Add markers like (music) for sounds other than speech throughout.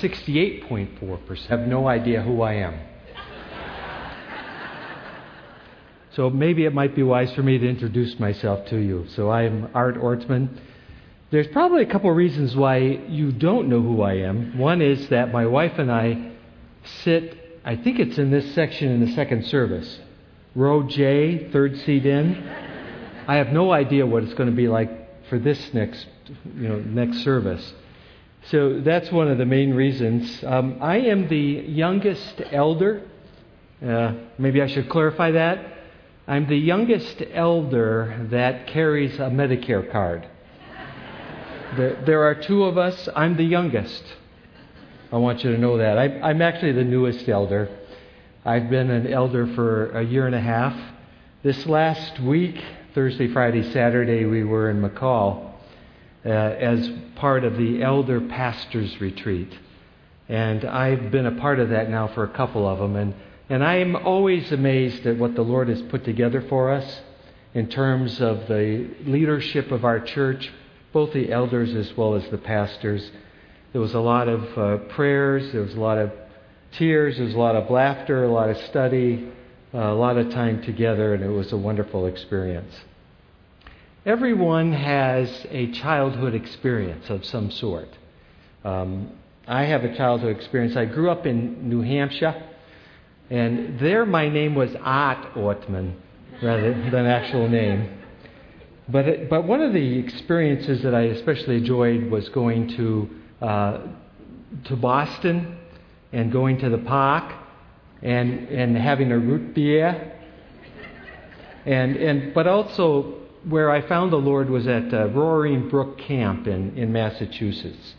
68.4%. Have no idea who I am. So maybe it might be wise for me to introduce myself to you. So I am Art Ortman. There's probably a couple of reasons why you don't know who I am. One is that my wife and I sit, I think it's in this section in the second service, row J, third seat in. I have no idea what it's going to be like for this next, you know, next service. So that's one of the main reasons. Um, I am the youngest elder. Uh, maybe I should clarify that. I'm the youngest elder that carries a Medicare card. There, there are two of us. I'm the youngest. I want you to know that. I, I'm actually the newest elder. I've been an elder for a year and a half. This last week, Thursday, Friday, Saturday, we were in McCall uh, as part of the Elder Pastors Retreat. And I've been a part of that now for a couple of them. And and I am always amazed at what the Lord has put together for us in terms of the leadership of our church, both the elders as well as the pastors. There was a lot of uh, prayers, there was a lot of tears, there was a lot of laughter, a lot of study, uh, a lot of time together, and it was a wonderful experience. Everyone has a childhood experience of some sort. Um, I have a childhood experience. I grew up in New Hampshire. And there my name was Art Ortman rather than actual name. But, it, but one of the experiences that I especially enjoyed was going to, uh, to Boston and going to the park and, and having a root beer. And, and, but also, where I found the Lord was at uh, Roaring Brook Camp in, in Massachusetts.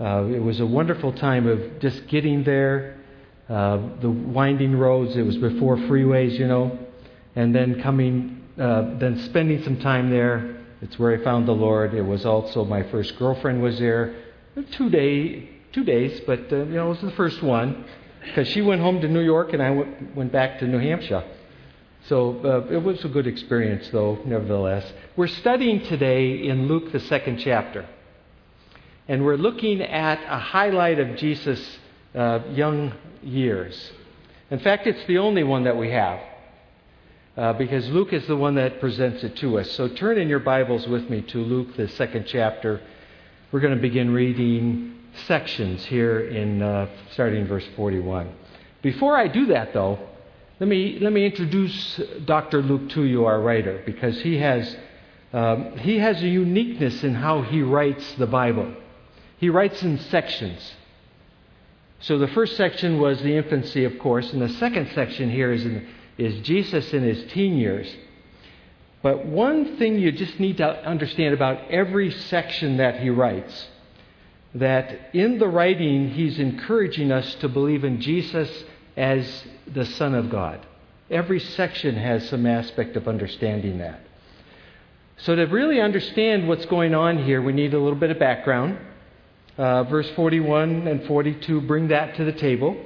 Uh, it was a wonderful time of just getting there, uh, the winding roads. It was before freeways, you know, and then coming, uh, then spending some time there. It's where I found the Lord. It was also my first girlfriend was there, two day, two days, but uh, you know, it was the first one because she went home to New York and I went, went back to New Hampshire. So uh, it was a good experience, though, nevertheless. We're studying today in Luke, the second chapter. And we're looking at a highlight of Jesus' uh, young years. In fact, it's the only one that we have uh, because Luke is the one that presents it to us. So turn in your Bibles with me to Luke, the second chapter. We're going to begin reading sections here in uh, starting in verse 41. Before I do that, though, let me, let me introduce Dr. Luke to you, our writer, because he has, um, he has a uniqueness in how he writes the Bible. He writes in sections. So the first section was the infancy, of course, and the second section here is, in, is Jesus in his teen years. But one thing you just need to understand about every section that he writes that in the writing he's encouraging us to believe in Jesus as the Son of God. Every section has some aspect of understanding that. So, to really understand what's going on here, we need a little bit of background. Uh, verse 41 and 42 bring that to the table.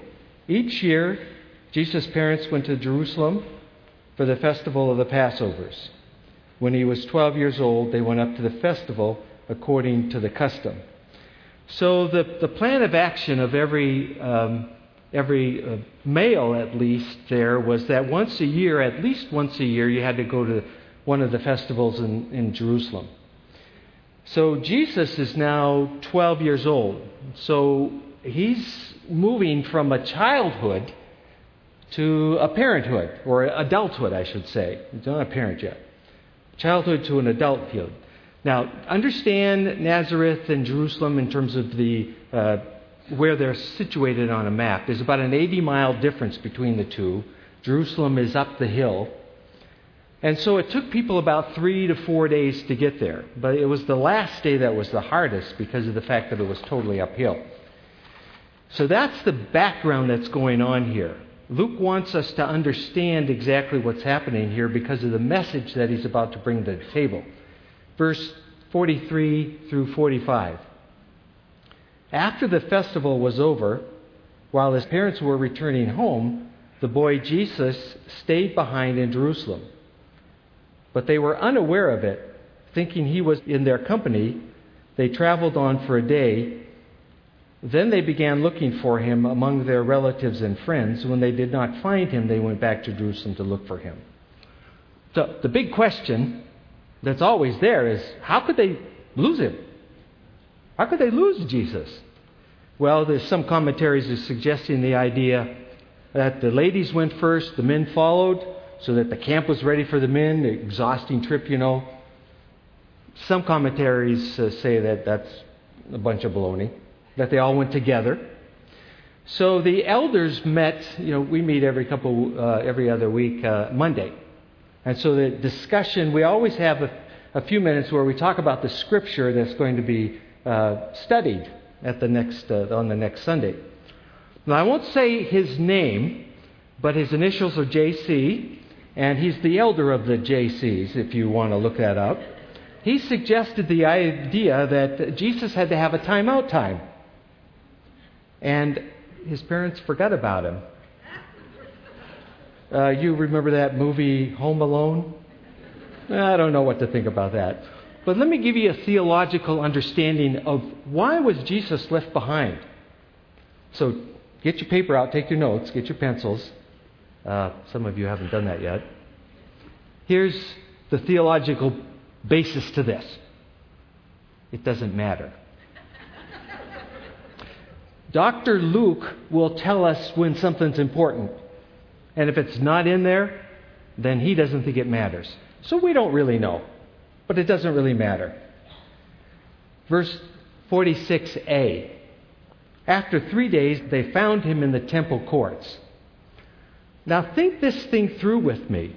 Each year, Jesus' parents went to Jerusalem for the festival of the Passovers. When he was 12 years old, they went up to the festival according to the custom. So, the, the plan of action of every, um, every uh, male, at least, there was that once a year, at least once a year, you had to go to one of the festivals in, in Jerusalem. So Jesus is now 12 years old. So he's moving from a childhood to a parenthood, or adulthood, I should say. He's not a parent yet. Childhood to an adulthood. Now, understand Nazareth and Jerusalem in terms of the uh, where they're situated on a map. There's about an 80 mile difference between the two. Jerusalem is up the hill, and so it took people about three to four days to get there. But it was the last day that was the hardest because of the fact that it was totally uphill. So that's the background that's going on here. Luke wants us to understand exactly what's happening here because of the message that he's about to bring to the table. Verse 43 through 45. After the festival was over, while his parents were returning home, the boy Jesus stayed behind in Jerusalem. But they were unaware of it. Thinking he was in their company, they traveled on for a day. Then they began looking for him among their relatives and friends. When they did not find him, they went back to Jerusalem to look for him. So the big question that's always there is how could they lose him? How could they lose Jesus? Well, there's some commentaries suggesting the idea that the ladies went first, the men followed, so that the camp was ready for the men, the exhausting trip, you know. Some commentaries uh, say that that's a bunch of baloney, that they all went together. So the elders met, you know, we meet every couple, uh, every other week, uh, Monday. And so the discussion, we always have a, a, few minutes where we talk about the scripture that's going to be uh, studied at the next, uh, on the next Sunday. Now, I won't say his name, but his initials are JC, and he's the elder of the JCs, if you want to look that up. He suggested the idea that Jesus had to have a timeout time. And his parents forgot about him. Uh, you remember that movie Home Alone? I don't know what to think about that. But let me give you a theological understanding of why was Jesus left behind. So get your paper out, take your notes, get your pencils. Uh, some of you haven't done that yet. Here's the theological basis to this it doesn't matter. Dr. Luke will tell us when something's important. And if it's not in there, then he doesn't think it matters. So we don't really know. But it doesn't really matter. Verse 46a. After three days, they found him in the temple courts. Now, think this thing through with me.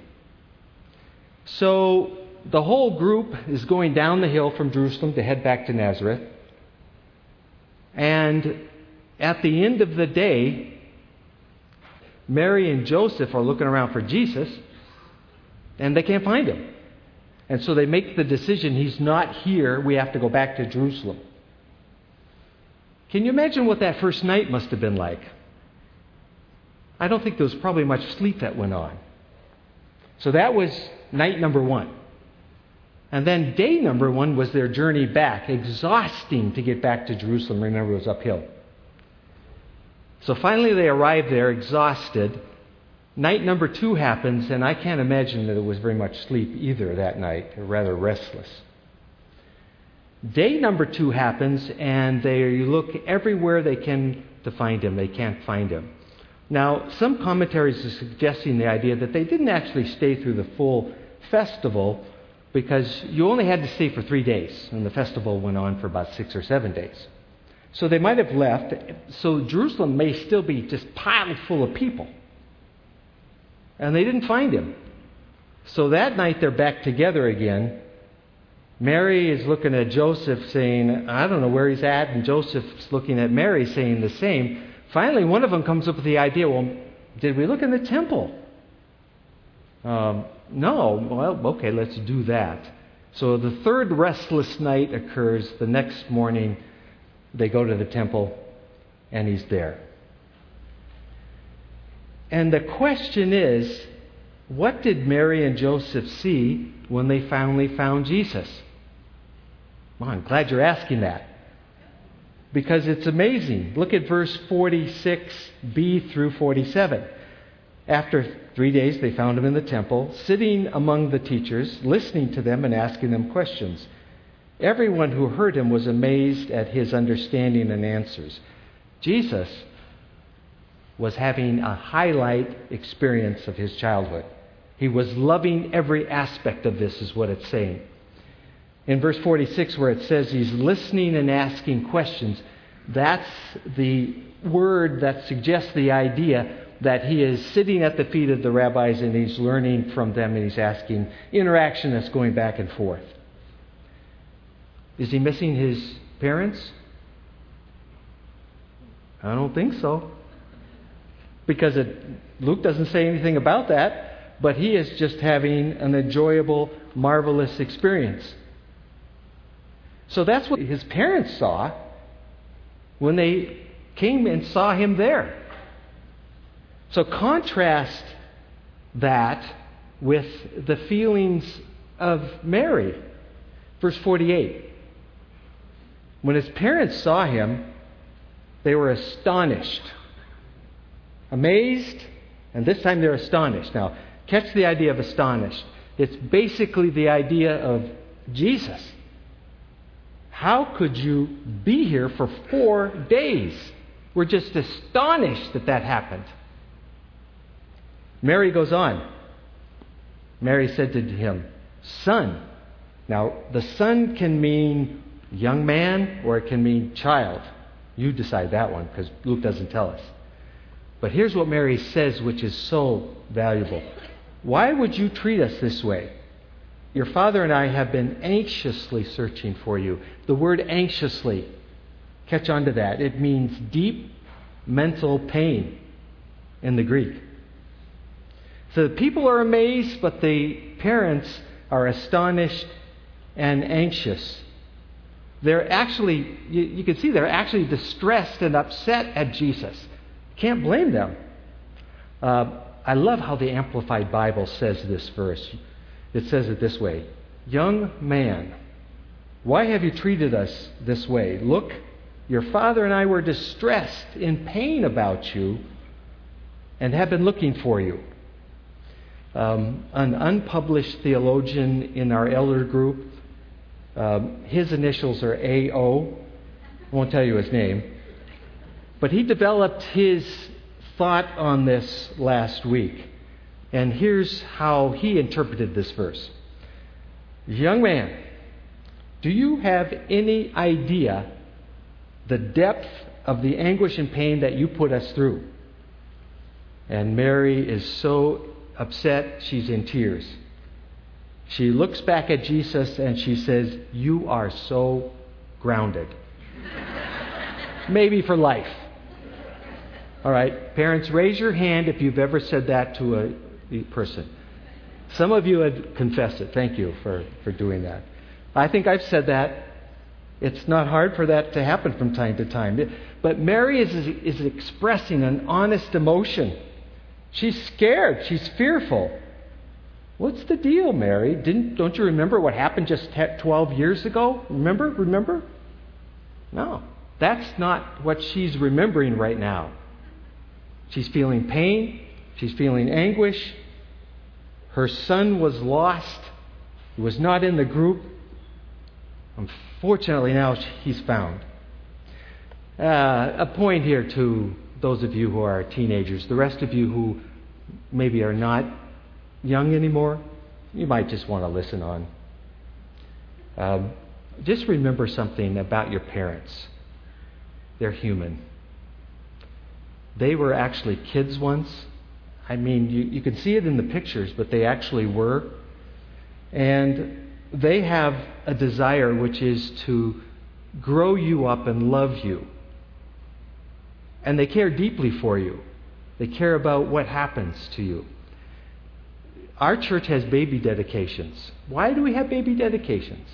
So, the whole group is going down the hill from Jerusalem to head back to Nazareth. And at the end of the day, Mary and Joseph are looking around for Jesus, and they can't find him. And so they make the decision he's not here, we have to go back to Jerusalem. Can you imagine what that first night must have been like? I don't think there was probably much sleep that went on. So that was night number one. And then day number one was their journey back, exhausting to get back to Jerusalem. Remember, it was uphill. So finally, they arrived there exhausted. Night number two happens, and I can't imagine that it was very much sleep either that night, rather restless. Day number two happens, and they look everywhere they can to find him. They can't find him. Now, some commentaries are suggesting the idea that they didn't actually stay through the full festival because you only had to stay for three days, and the festival went on for about six or seven days. So they might have left. So Jerusalem may still be just piled full of people. And they didn't find him. So that night they're back together again. Mary is looking at Joseph saying, I don't know where he's at. And Joseph's looking at Mary saying the same. Finally, one of them comes up with the idea well, did we look in the temple? Um, no. Well, okay, let's do that. So the third restless night occurs the next morning. They go to the temple, and he's there. And the question is what did Mary and Joseph see when they finally found Jesus? Well, I'm glad you're asking that. Because it's amazing. Look at verse 46b through 47. After three days, they found him in the temple, sitting among the teachers, listening to them and asking them questions. Everyone who heard him was amazed at his understanding and answers. Jesus was having a highlight experience of his childhood. He was loving every aspect of this, is what it's saying. In verse 46, where it says he's listening and asking questions, that's the word that suggests the idea that he is sitting at the feet of the rabbis and he's learning from them and he's asking interaction that's going back and forth. Is he missing his parents? I don't think so. Because it, Luke doesn't say anything about that, but he is just having an enjoyable, marvelous experience. So that's what his parents saw when they came and saw him there. So contrast that with the feelings of Mary. Verse 48. When his parents saw him, They were astonished. Amazed, and this time they're astonished. Now, catch the idea of astonished. It's basically the idea of Jesus. How could you be here for four days? We're just astonished that that happened. Mary goes on. Mary said to him, Son. Now, the son can mean young man or it can mean child. You decide that one because Luke doesn't tell us. But here's what Mary says, which is so valuable. Why would you treat us this way? Your father and I have been anxiously searching for you. The word anxiously, catch on to that. It means deep mental pain in the Greek. So the people are amazed, but the parents are astonished and anxious. They're actually, you, you can see they're actually distressed and upset at Jesus. Can't blame them. Uh, I love how the Amplified Bible says this verse. It says it this way Young man, why have you treated us this way? Look, your father and I were distressed, in pain about you, and have been looking for you. Um, an unpublished theologian in our elder group, um, his initials are AO. I won't tell you his name. But he developed his thought on this last week. And here's how he interpreted this verse Young man, do you have any idea the depth of the anguish and pain that you put us through? And Mary is so upset, she's in tears. She looks back at Jesus and she says, You are so grounded. (laughs) Maybe for life. All right, parents, raise your hand if you've ever said that to a person. Some of you had confessed it. Thank you for, for doing that. I think I've said that. It's not hard for that to happen from time to time. But Mary is, is expressing an honest emotion. She's scared. She's fearful. What's the deal, Mary? Didn't, don't you remember what happened just 12 years ago? Remember? Remember? No. That's not what she's remembering right now. She's feeling pain. She's feeling anguish. Her son was lost. He was not in the group. Unfortunately, now he's found. Uh, a point here to those of you who are teenagers, the rest of you who maybe are not young anymore, you might just want to listen on. Um, just remember something about your parents. They're human. They were actually kids once. I mean, you, you can see it in the pictures, but they actually were. And they have a desire which is to grow you up and love you. And they care deeply for you. They care about what happens to you. Our church has baby dedications. Why do we have baby dedications?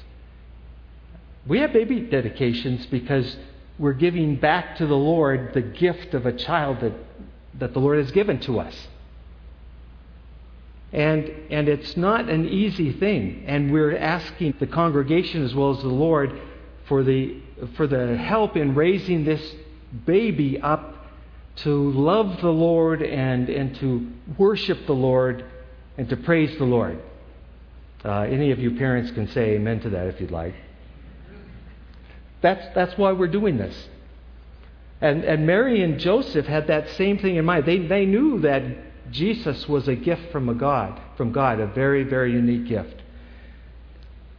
We have baby dedications because we're giving back to the Lord the gift of a child that, that the Lord has given to us. And, and it's not an easy thing. And we're asking the congregation as well as the Lord for the, for the help in raising this baby up to love the Lord and, and to worship the Lord and to praise the Lord. Uh, any of you parents can say amen to that if you'd like. That's, that's why we're doing this. And, and Mary and Joseph had that same thing in mind. They, they knew that Jesus was a gift from a God, from God, a very, very unique gift.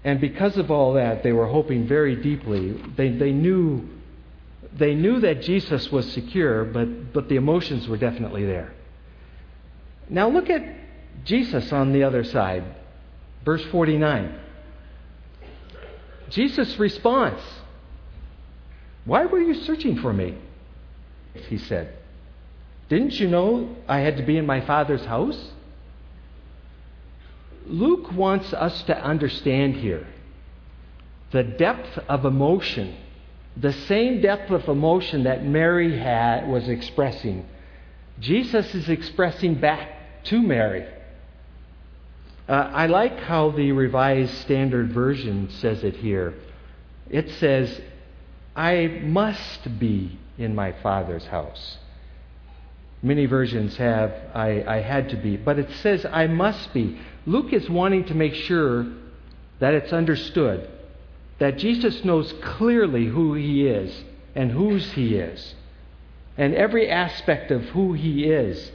And because of all that, they were hoping very deeply. They, they, knew, they knew that Jesus was secure, but, but the emotions were definitely there. Now look at Jesus on the other side, verse 49. Jesus' response Why were you searching for me? He said. Didn't you know I had to be in my Father's house? Luke wants us to understand here the depth of emotion, the same depth of emotion that Mary had, was expressing. Jesus is expressing back to Mary. Uh, I like how the Revised Standard Version says it here. It says, I must be in my Father's house. Many versions have, I, I had to be, but it says, I must be. Luke is wanting to make sure that it's understood that Jesus knows clearly who he is and whose he is. And every aspect of who he is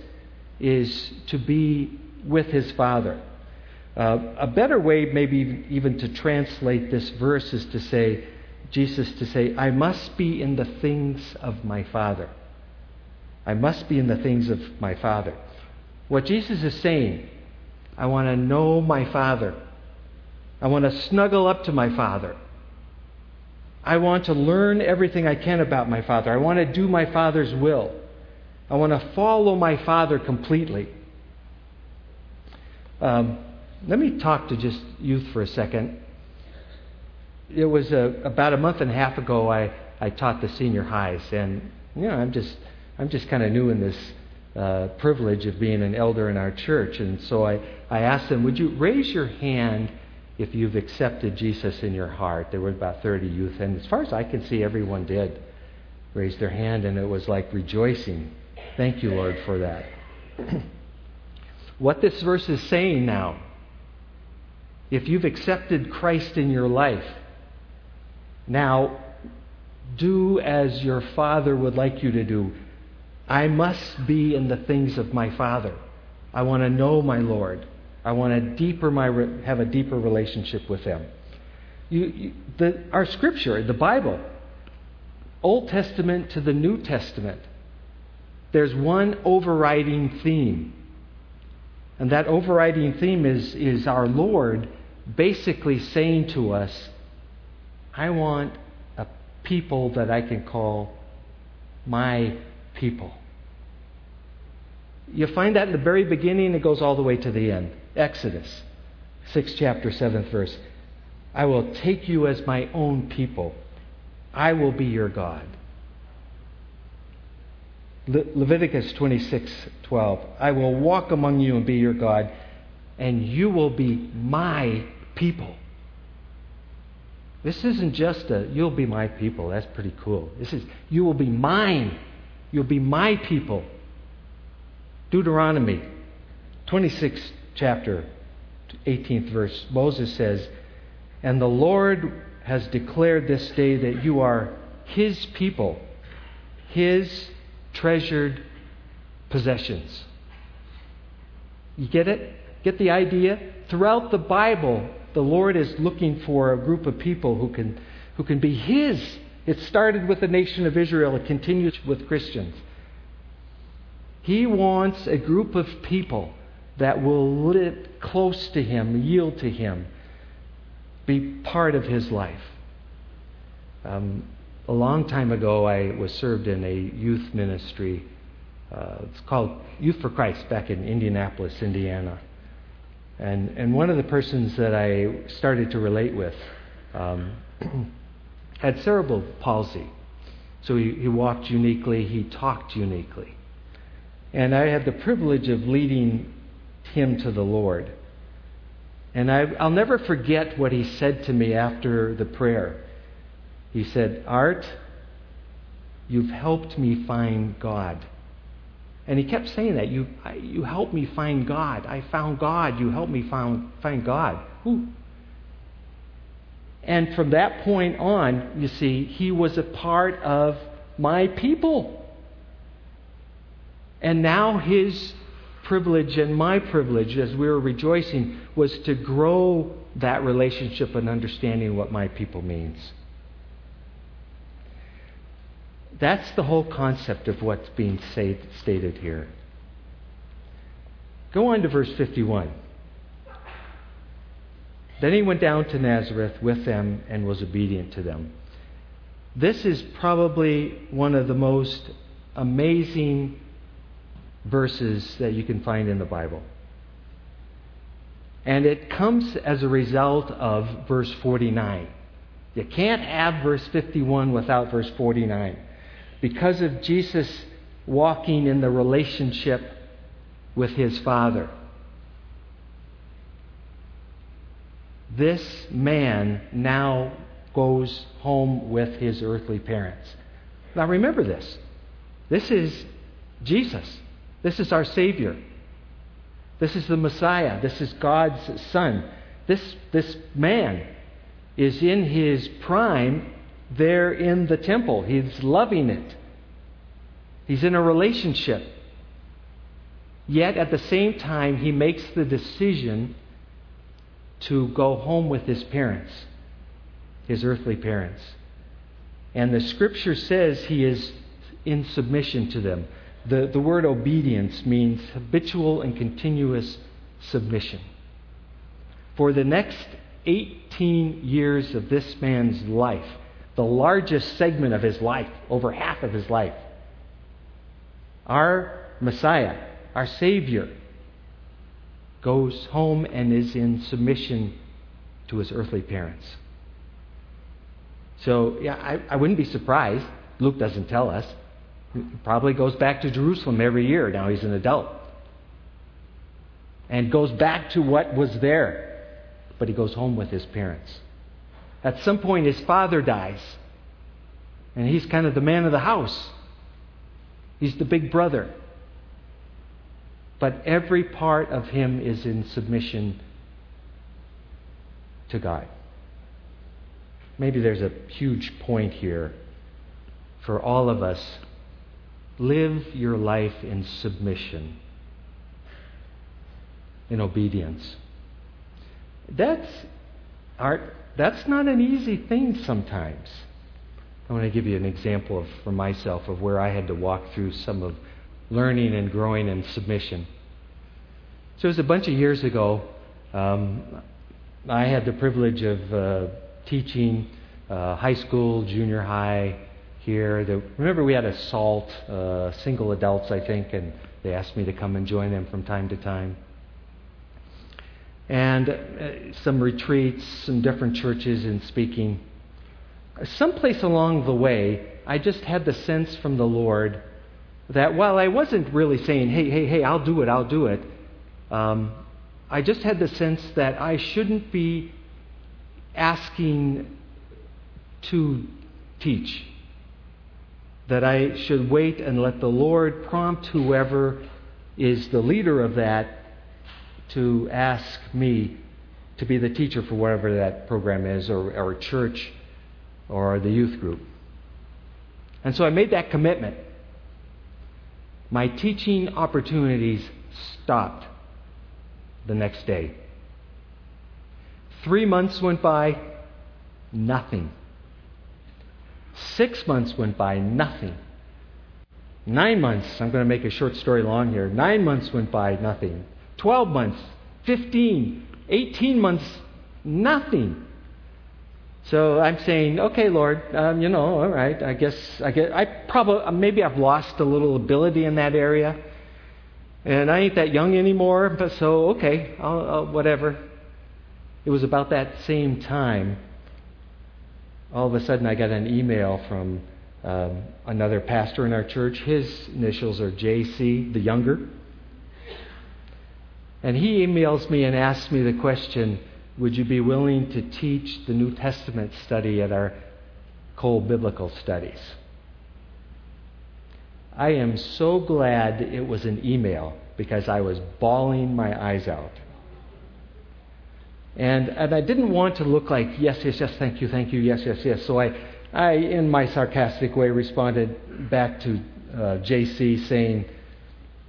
is to be with his Father. Uh, a better way, maybe even to translate this verse, is to say, Jesus to say, I must be in the things of my Father. I must be in the things of my Father. What Jesus is saying, I want to know my Father. I want to snuggle up to my Father. I want to learn everything I can about my Father. I want to do my Father's will. I want to follow my Father completely. Um, let me talk to just youth for a second. It was a, about a month and a half ago I, I taught the senior highs, and you know I'm just I'm just kind of new in this uh, privilege of being an elder in our church, and so I, I asked them, would you raise your hand if you've accepted Jesus in your heart? There were about 30 youth, and as far as I can see, everyone did raise their hand, and it was like rejoicing. Thank you, Lord, for that. (clears throat) what this verse is saying now, if you've accepted Christ in your life, now do as your Father would like you to do. I must be in the things of my Father. I want to know my Lord. I want to deeper my have a deeper relationship with Him. You, you, the, our Scripture, the Bible, Old Testament to the New Testament, there's one overriding theme. And that overriding theme is, is our Lord basically saying to us, I want a people that I can call my people. You find that in the very beginning, it goes all the way to the end. Exodus, 6th chapter, 7th verse. I will take you as my own people. I will be your God. Le- Leviticus 26:12. I will walk among you and be your God, and you will be my people. This isn't just a you'll be my people. That's pretty cool. This is you will be mine. You'll be my people. Deuteronomy 26th chapter 18th verse. Moses says, "And the Lord has declared this day that you are his people, his treasured possessions." You get it? Get the idea? Throughout the Bible, the Lord is looking for a group of people who can, who can be His. It started with the nation of Israel, it continues with Christians. He wants a group of people that will live close to Him, yield to Him, be part of His life. Um, a long time ago, I was served in a youth ministry. Uh, it's called Youth for Christ back in Indianapolis, Indiana. And, and one of the persons that I started to relate with um, (clears throat) had cerebral palsy. So he, he walked uniquely, he talked uniquely. And I had the privilege of leading him to the Lord. And I, I'll never forget what he said to me after the prayer. He said, Art, you've helped me find God. And he kept saying that. You, you helped me find God. I found God. You helped me find, find God. Who? And from that point on, you see, he was a part of my people. And now his privilege and my privilege, as we were rejoicing, was to grow that relationship and understanding what my people means. That's the whole concept of what's being stated here. Go on to verse 51. Then he went down to Nazareth with them and was obedient to them. This is probably one of the most amazing verses that you can find in the Bible. And it comes as a result of verse 49. You can't have verse 51 without verse 49 because of Jesus walking in the relationship with his Father. This man now goes home with his earthly parents. Now remember this. This is Jesus. This is our Savior. This is the Messiah. This is God's Son. This, this man is in his prime there in the temple. He's loving it. He's in a relationship. Yet at the same time, he makes the decision to go home with his parents, his earthly parents. And the scripture says he is in submission to them. The, the word obedience means habitual and continuous submission. For the next 18 years of this man's life, the largest segment of his life, over half of his life, our Messiah, our Savior, goes home and is in submission to his earthly parents. So, yeah, I, I wouldn't be surprised. Luke doesn't tell us. He probably goes back to Jerusalem every year. Now he's an adult. And goes back to what was there. But he goes home with his parents. At some point, his father dies. And he's kind of the man of the house. He's the big brother. But every part of him is in submission to God. Maybe there's a huge point here for all of us. Live your life in submission, in obedience. That's, Art, that's not an easy thing sometimes. I want to give you an example of, for myself of where I had to walk through some of learning and growing and submission. So it was a bunch of years ago. Um, I had the privilege of uh, teaching uh, high school, junior high here. The, remember, we had a SALT, uh, single adults, I think, and they asked me to come and join them from time to time. And uh, some retreats, some different churches, and speaking someplace along the way, I just had the sense from the Lord that while I wasn't really saying, hey, hey, hey, I'll do it, I'll do it, um, I just had the sense that I shouldn't be asking to teach. That I should wait and let the Lord prompt whoever is the leader of that to ask me to be the teacher for whatever that program is or, or church or the youth group. And so I made that commitment. My teaching opportunities stopped the next day. Three months went by, nothing. Six months went by, nothing. Nine months, I'm going to make a short story long here. Nine months went by, nothing. Twelve months, fifteen, eighteen months, nothing. So I'm saying, okay, Lord, um, you know, all right. I guess I get. I probably maybe I've lost a little ability in that area, and I ain't that young anymore. But so okay, I'll, I'll, whatever. It was about that same time. All of a sudden, I got an email from um, another pastor in our church. His initials are J.C., the younger, and he emails me and asks me the question would you be willing to teach the New Testament study at our Cole Biblical Studies? I am so glad it was an email because I was bawling my eyes out. And, and I didn't want to look like, yes, yes, yes, thank you, thank you, yes, yes, yes. So I, I in my sarcastic way, responded back to uh, JC saying,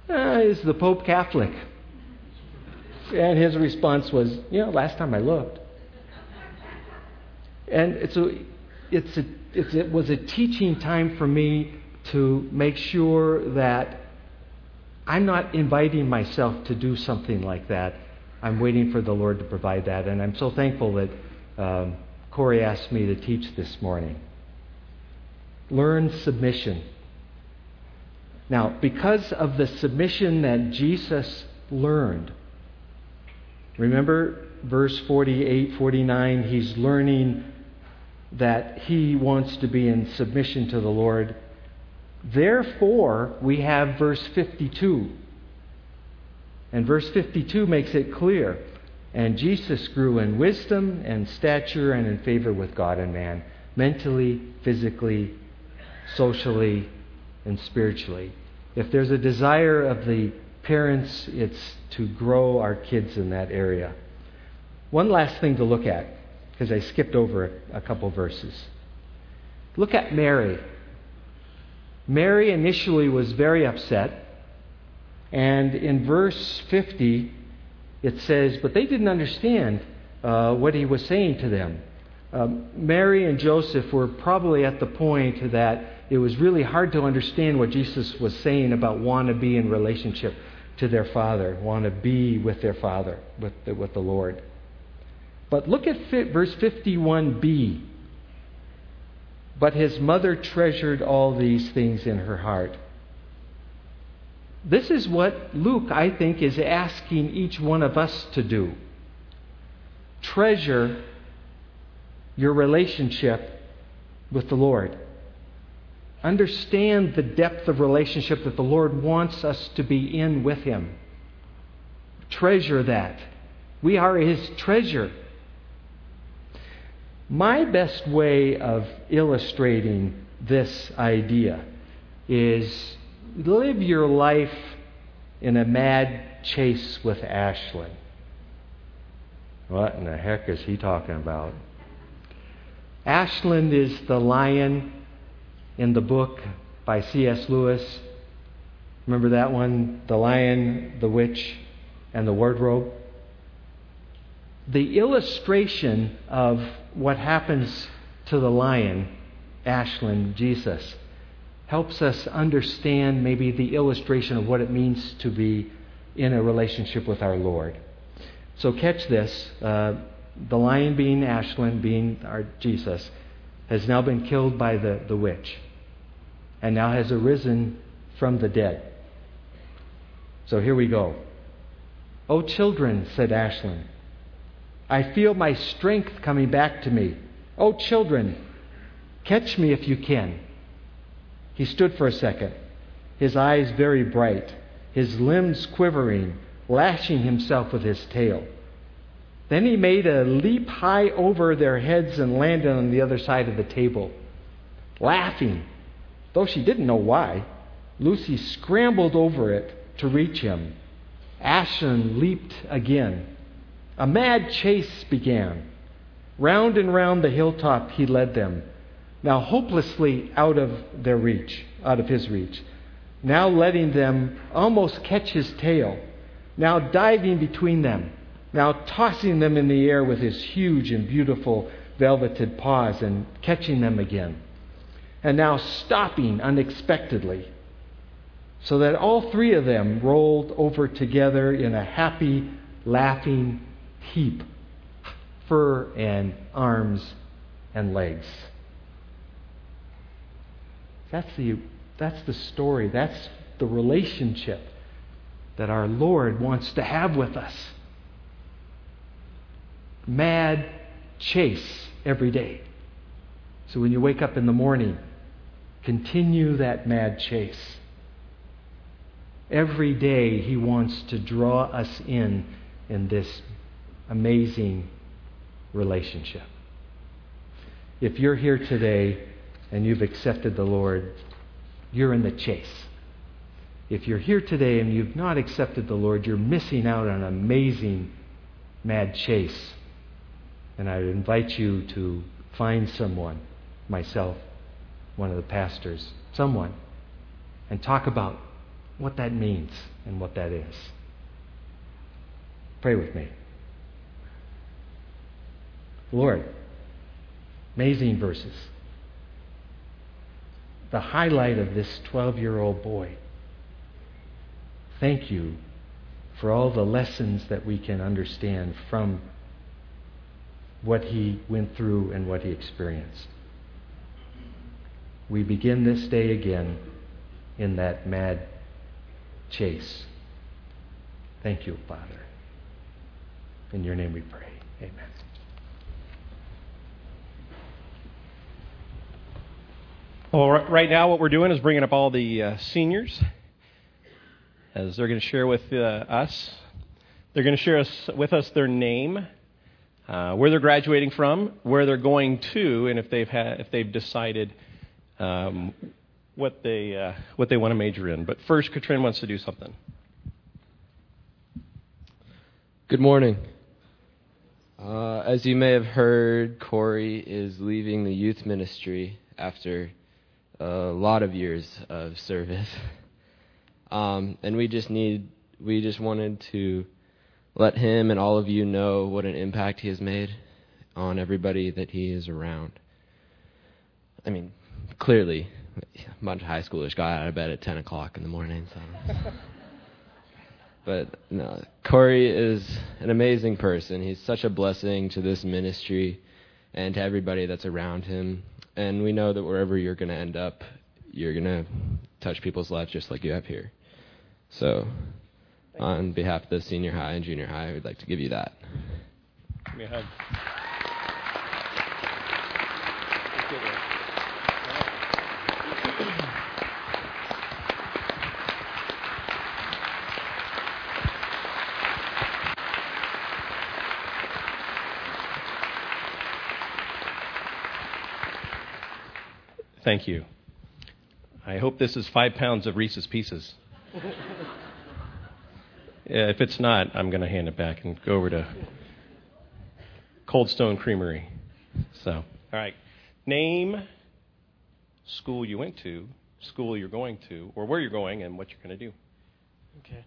uh, Is the Pope Catholic? And his response was, you know, last time I looked. And it's a, it's it was a teaching time for me to make sure that I'm not inviting myself to do something like that. I'm waiting for the Lord to provide that. And I'm so thankful that um, Corey asked me to teach this morning. Learn submission. Now, because of the submission that Jesus learned, Remember verse 48, 49? He's learning that he wants to be in submission to the Lord. Therefore, we have verse 52. And verse 52 makes it clear. And Jesus grew in wisdom and stature and in favor with God and man, mentally, physically, socially, and spiritually. If there's a desire of the parents, it's to grow our kids in that area. One last thing to look at, because I skipped over a couple verses. Look at Mary. Mary initially was very upset. And in verse 50, it says, But they didn't understand uh, what he was saying to them. Um, Mary and Joseph were probably at the point that it was really hard to understand what Jesus was saying about want to be in relationship to their father, want to be with their father, with the, with the Lord. But look at verse 51b. But his mother treasured all these things in her heart. This is what Luke, I think, is asking each one of us to do. Treasure your relationship with the Lord. Understand the depth of relationship that the Lord wants us to be in with Him. Treasure that. We are His treasure. My best way of illustrating this idea is live your life in a mad chase with Aslan. What in the heck is he talking about? Aslan is the lion in the book by C.S. Lewis. Remember that one? The lion, the witch, and the wardrobe? The illustration of what happens to the lion, Aslan, Jesus, helps us understand maybe the illustration of what it means to be in a relationship with our Lord. So, catch this. Uh, the lion being Aslan, being our Jesus, has now been killed by the, the witch and now has arisen from the dead. So here we go. Oh, children, said Aslan, I feel my strength coming back to me. Oh, children, catch me if you can. He stood for a second, his eyes very bright, his limbs quivering, lashing himself with his tail. Then he made a leap high over their heads and landed on the other side of the table. Laughing, though she didn't know why, Lucy scrambled over it to reach him. Aslan leaped again. A mad chase began. Round and round the hilltop he led them, now hopelessly out of their reach, out of his reach, now letting them almost catch his tail, now diving between them, now tossing them in the air with his huge and beautiful velveted paws and catching them again, and now stopping unexpectedly, so that all three of them rolled over together in a happy, laughing heap fur and arms and legs. That's the, that's the story. That's the relationship that our Lord wants to have with us. Mad chase every day. So when you wake up in the morning, continue that mad chase. Every day, He wants to draw us in in this amazing relationship. If you're here today and you've accepted the Lord, you're in the chase. If you're here today and you've not accepted the Lord, you're missing out on an amazing mad chase. And I invite you to find someone, myself, one of the pastors, someone, and talk about what that means and what that is. Pray with me. Lord, amazing verses. The highlight of this 12 year old boy. Thank you for all the lessons that we can understand from what he went through and what he experienced. We begin this day again in that mad chase. Thank you, Father. In your name we pray. Amen. Well, right now, what we're doing is bringing up all the uh, seniors as they're going to share with uh, us. They're going to share us, with us their name, uh, where they're graduating from, where they're going to, and if they've, had, if they've decided um, what they uh, what they want to major in. But first, Katrin wants to do something. Good morning. Uh, as you may have heard, Corey is leaving the youth ministry after a lot of years of service, (laughs) um, and we just need we just wanted to let him and all of you know what an impact he has made on everybody that he is around. I mean, clearly, a bunch of high schoolers got out of bed at 10 o'clock in the morning. So. (laughs) but no, Corey is an amazing person. He's such a blessing to this ministry and to everybody that's around him. And we know that wherever you're going to end up, you're going to touch people's lives just like you have here. So, on behalf of the senior high and junior high, we'd like to give you that. Give me a hug. Thank you. I hope this is five pounds of Reese's Pieces. If it's not, I'm going to hand it back and go over to Cold Stone Creamery. So, all right. Name school you went to, school you're going to, or where you're going, and what you're going to do. Okay.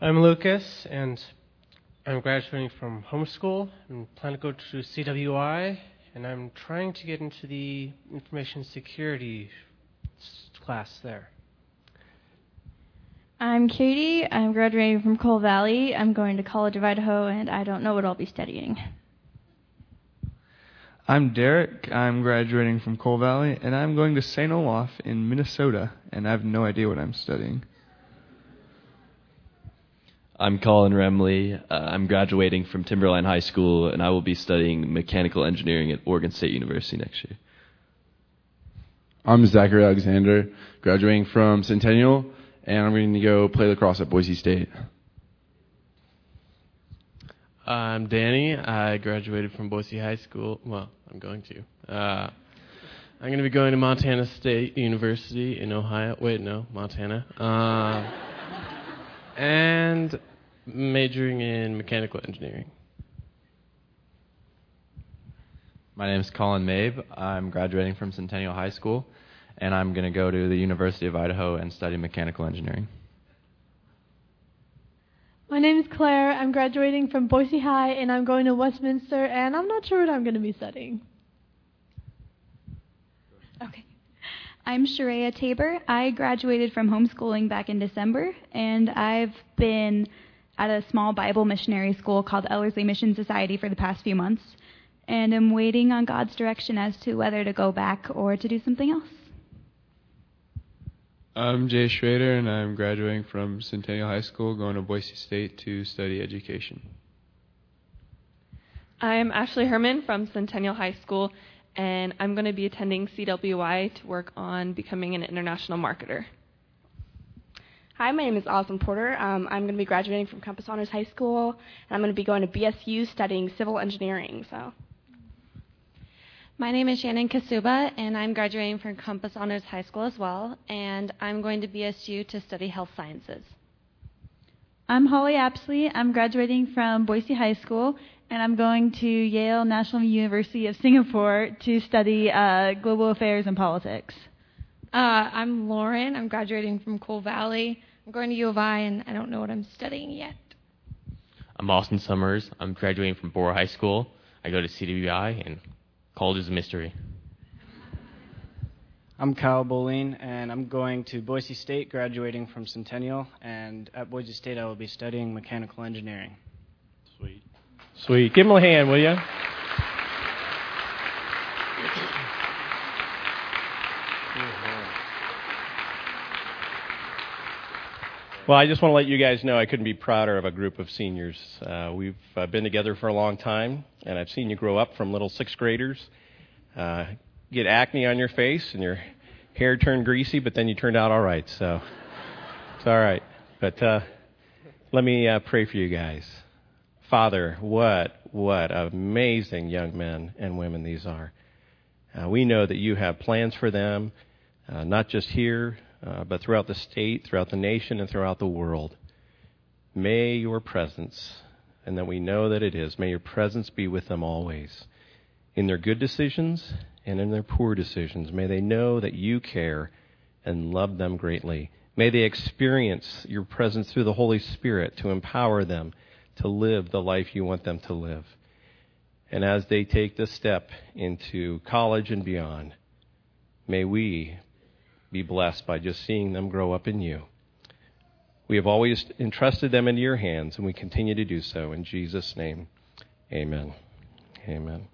I'm Lucas, and I'm graduating from homeschool. and plan to go to CWI, and I'm trying to get into the information security class there. I'm Katie. I'm graduating from Cole Valley. I'm going to College of Idaho, and I don't know what I'll be studying. I'm Derek. I'm graduating from Cole Valley, and I'm going to St. Olaf in Minnesota, and I have no idea what I'm studying. I'm Colin Remley. Uh, I'm graduating from Timberline High School, and I will be studying mechanical engineering at Oregon State University next year. I'm Zachary Alexander, graduating from Centennial and I'm going to go play lacrosse at Boise State. I'm Danny. I graduated from Boise High School. Well, I'm going to. Uh, I'm going to be going to Montana State University in Ohio. Wait, no, Montana. Uh, and majoring in mechanical engineering. My name is Colin Mabe. I'm graduating from Centennial High School and I'm going to go to the University of Idaho and study mechanical engineering. My name is Claire. I'm graduating from Boise High, and I'm going to Westminster, and I'm not sure what I'm going to be studying. Okay. I'm Sharia Tabor. I graduated from homeschooling back in December, and I've been at a small Bible missionary school called Ellerslie Mission Society for the past few months, and I'm waiting on God's direction as to whether to go back or to do something else. I'm Jay Schrader, and I'm graduating from Centennial High School, going to Boise State to study education. I'm Ashley Herman from Centennial High School, and I'm going to be attending CWI to work on becoming an international marketer. Hi, my name is Osmond Porter. Um, I'm going to be graduating from Compass Honors High School, and I'm going to be going to BSU studying civil engineering. So. My name is Shannon Kasuba, and I'm graduating from Compass Honors High School as well, and I'm going to BSU to study health sciences. I'm Holly Apsley. I'm graduating from Boise High School, and I'm going to Yale National University of Singapore to study uh, global affairs and politics. Uh, I'm Lauren. I'm graduating from Cole Valley. I'm going to U of I, and I don't know what I'm studying yet. I'm Austin Summers. I'm graduating from Borah High School. I go to CWI, and College is a mystery. I'm Kyle Boline, and I'm going to Boise State, graduating from Centennial. And at Boise State, I will be studying mechanical engineering. Sweet. Sweet. Give him a hand, will you? Well, I just want to let you guys know I couldn't be prouder of a group of seniors. Uh, we've uh, been together for a long time, and I've seen you grow up from little sixth graders, uh, get acne on your face, and your hair turned greasy, but then you turned out all right. So it's all right. But uh, let me uh, pray for you guys. Father, what what amazing young men and women these are. Uh, we know that you have plans for them, uh, not just here, uh, but throughout the state, throughout the nation, and throughout the world. May your presence, and that we know that it is, may your presence be with them always. In their good decisions and in their poor decisions, may they know that you care and love them greatly. May they experience your presence through the Holy Spirit to empower them to live the life you want them to live. And as they take the step into college and beyond, may we be blessed by just seeing them grow up in you. We have always entrusted them into your hands, and we continue to do so. In Jesus' name, amen. Amen.